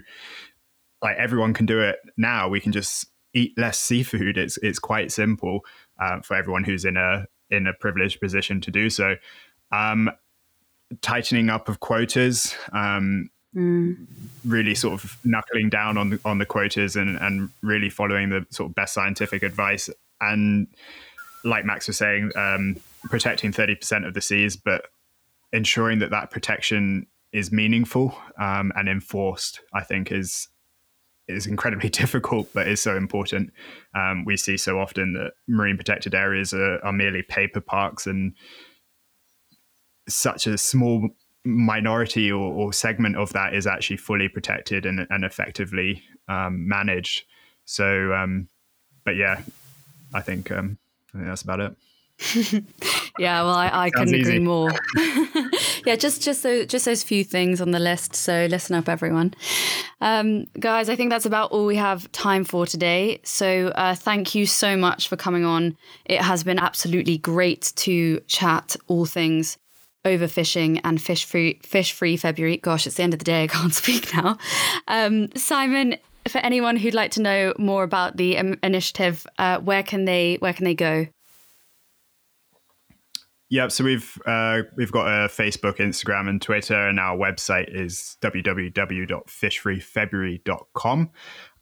Like everyone can do it now. We can just eat less seafood. It's it's quite simple uh, for everyone who's in a in a privileged position to do so. Um, tightening up of quotas, um, mm. really sort of knuckling down on the, on the quotas and, and really following the sort of best scientific advice. And like Max was saying, um, protecting 30% of the seas, but ensuring that that protection is meaningful um, and enforced, I think is is incredibly difficult, but is so important. Um, we see so often that marine protected areas are, are merely paper parks and such a small minority or, or, segment of that is actually fully protected and, and effectively um, managed. So, um, but yeah, I think um, I think that's about it. yeah, well, I, I couldn't agree more. yeah, just just those, just those few things on the list. So listen up, everyone, um, guys. I think that's about all we have time for today. So uh, thank you so much for coming on. It has been absolutely great to chat all things overfishing and fish free fish free February. Gosh, it's the end of the day. I can't speak now. Um, Simon, for anyone who'd like to know more about the um, initiative, uh, where can they where can they go? Yep. So we've uh, we've got a Facebook, Instagram, and Twitter, and our website is www.fishfreefebruary.com.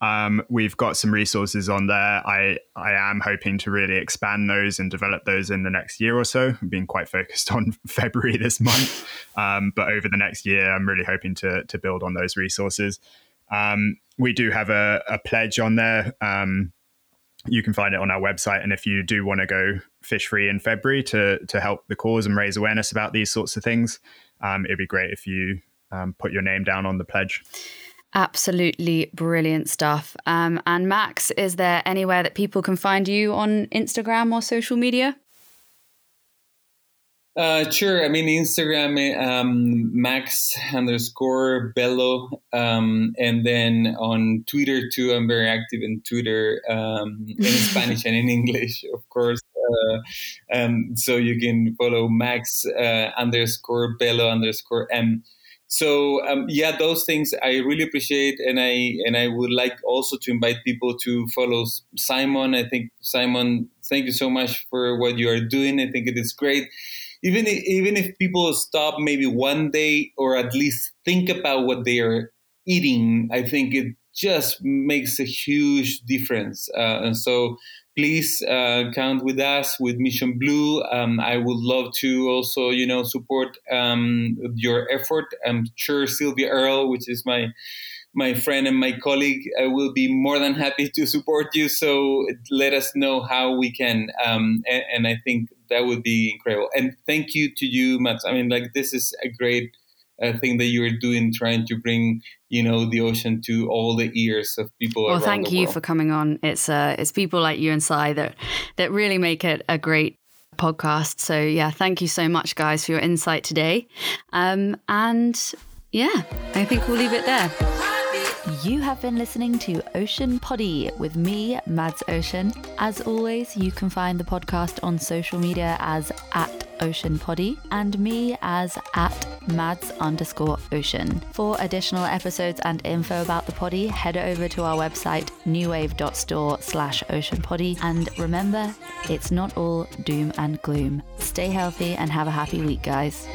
Um, we've got some resources on there. I I am hoping to really expand those and develop those in the next year or so. I've been quite focused on February this month, um, but over the next year, I'm really hoping to to build on those resources. Um, we do have a, a pledge on there. Um, you can find it on our website, and if you do want to go fish free in February to to help the cause and raise awareness about these sorts of things, um, it'd be great if you um, put your name down on the pledge. Absolutely brilliant stuff. Um, and Max, is there anywhere that people can find you on Instagram or social media? Uh, sure. I mean, Instagram, um, Max underscore Bello. Um, and then on Twitter, too, I'm very active in Twitter um, in Spanish and in English, of course. Uh, um, so you can follow Max uh, underscore Bello underscore M. So um, yeah, those things I really appreciate, and I and I would like also to invite people to follow Simon. I think Simon, thank you so much for what you are doing. I think it is great. Even if, even if people stop maybe one day or at least think about what they are eating, I think it just makes a huge difference. Uh, and so please uh, count with us with Mission Blue. Um, I would love to also, you know, support um, your effort. I'm sure Sylvia Earle, which is my my friend and my colleague, uh, will be more than happy to support you. So let us know how we can, um, and, and, I think that would be incredible. And thank you to you, Mads. I mean, like this is a great uh, thing that you're doing, trying to bring you know the ocean to all the ears of people. Well, thank you world. for coming on. It's uh, it's people like you and Si that that really make it a great podcast. So yeah, thank you so much, guys, for your insight today. Um, and yeah, I think we'll leave it there. You have been listening to Ocean Poddy with me, Mads Ocean. As always, you can find the podcast on social media as at Ocean Poddy and me as at Mads underscore Ocean. For additional episodes and info about the poddy, head over to our website newwave.store slash ocean poddy. And remember, it's not all doom and gloom. Stay healthy and have a happy week, guys.